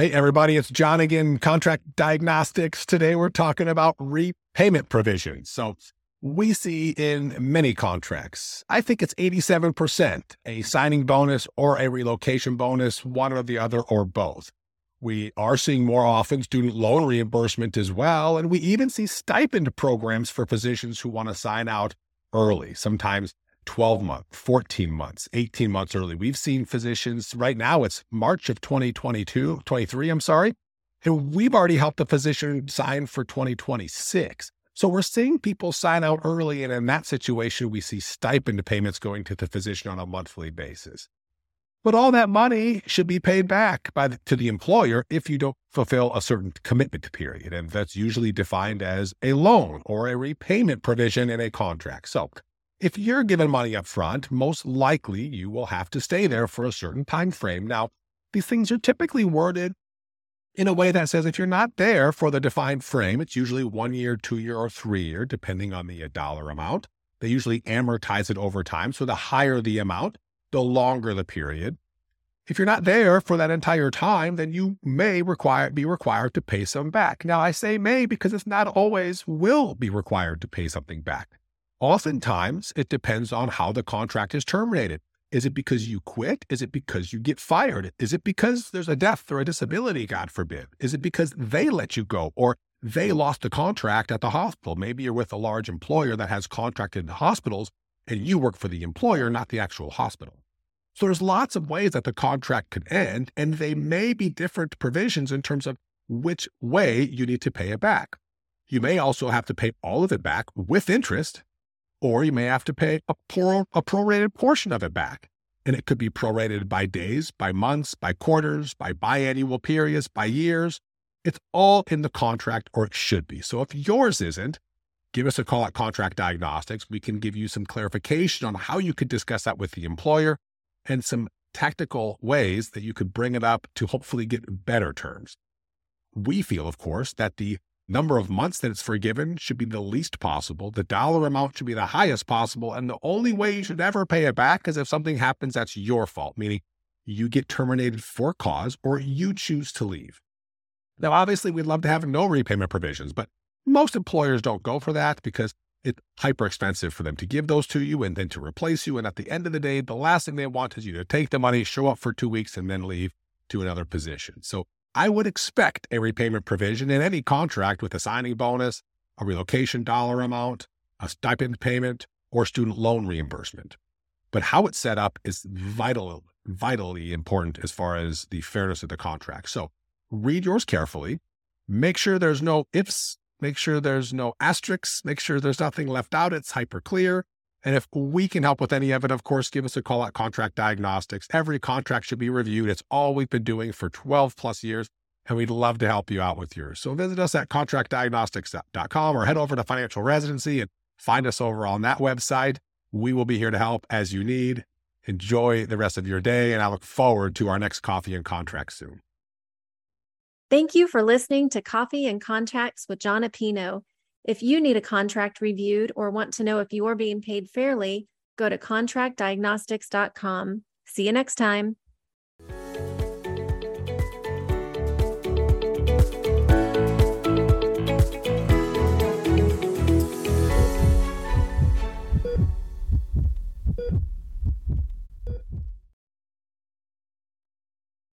Hey, everybody, it's John again, Contract Diagnostics. Today we're talking about repayment provisions. So, we see in many contracts, I think it's 87%, a signing bonus or a relocation bonus, one or the other, or both. We are seeing more often student loan reimbursement as well. And we even see stipend programs for physicians who want to sign out early, sometimes 12 months, 14 months, 18 months early. We've seen physicians right now, it's March of 2022, 23, I'm sorry. And we've already helped a physician sign for 2026. So we're seeing people sign out early. And in that situation, we see stipend payments going to the physician on a monthly basis. But all that money should be paid back by the, to the employer if you don't fulfill a certain commitment period. And that's usually defined as a loan or a repayment provision in a contract. So if you're given money up front, most likely you will have to stay there for a certain time frame. Now, these things are typically worded in a way that says if you're not there for the defined frame, it's usually one year, two year, or three year, depending on the uh, dollar amount. They usually amortize it over time. So the higher the amount, the longer the period. If you're not there for that entire time, then you may require be required to pay some back. Now I say may because it's not always will be required to pay something back. Oftentimes, it depends on how the contract is terminated. Is it because you quit? Is it because you get fired? Is it because there's a death or a disability, God forbid? Is it because they let you go or they lost the contract at the hospital? Maybe you're with a large employer that has contracted hospitals and you work for the employer, not the actual hospital. So there's lots of ways that the contract could end, and they may be different provisions in terms of which way you need to pay it back. You may also have to pay all of it back with interest or you may have to pay a, pro, a prorated portion of it back. And it could be prorated by days, by months, by quarters, by biannual periods, by years. It's all in the contract, or it should be. So if yours isn't, give us a call at Contract Diagnostics. We can give you some clarification on how you could discuss that with the employer and some tactical ways that you could bring it up to hopefully get better terms. We feel, of course, that the number of months that it's forgiven should be the least possible. The dollar amount should be the highest possible. And the only way you should ever pay it back is if something happens that's your fault, meaning you get terminated for cause or you choose to leave. Now, obviously, we'd love to have no repayment provisions, but most employers don't go for that because it's hyper expensive for them to give those to you and then to replace you. And at the end of the day, the last thing they want is you to take the money, show up for two weeks, and then leave to another position. So I would expect a repayment provision in any contract with a signing bonus, a relocation dollar amount, a stipend payment, or student loan reimbursement. But how it's set up is vital, vitally important as far as the fairness of the contract. So read yours carefully. Make sure there's no ifs. Make sure there's no asterisks. Make sure there's nothing left out. It's hyper clear. And if we can help with any of it, of course, give us a call at Contract Diagnostics. Every contract should be reviewed. It's all we've been doing for 12 plus years, and we'd love to help you out with yours. So visit us at contractdiagnostics.com or head over to Financial Residency and find us over on that website. We will be here to help as you need. Enjoy the rest of your day, and I look forward to our next coffee and contract soon. Thank you for listening to Coffee and Contracts with Jon Appino. If you need a contract reviewed or want to know if you're being paid fairly, go to contractdiagnostics.com. See you next time.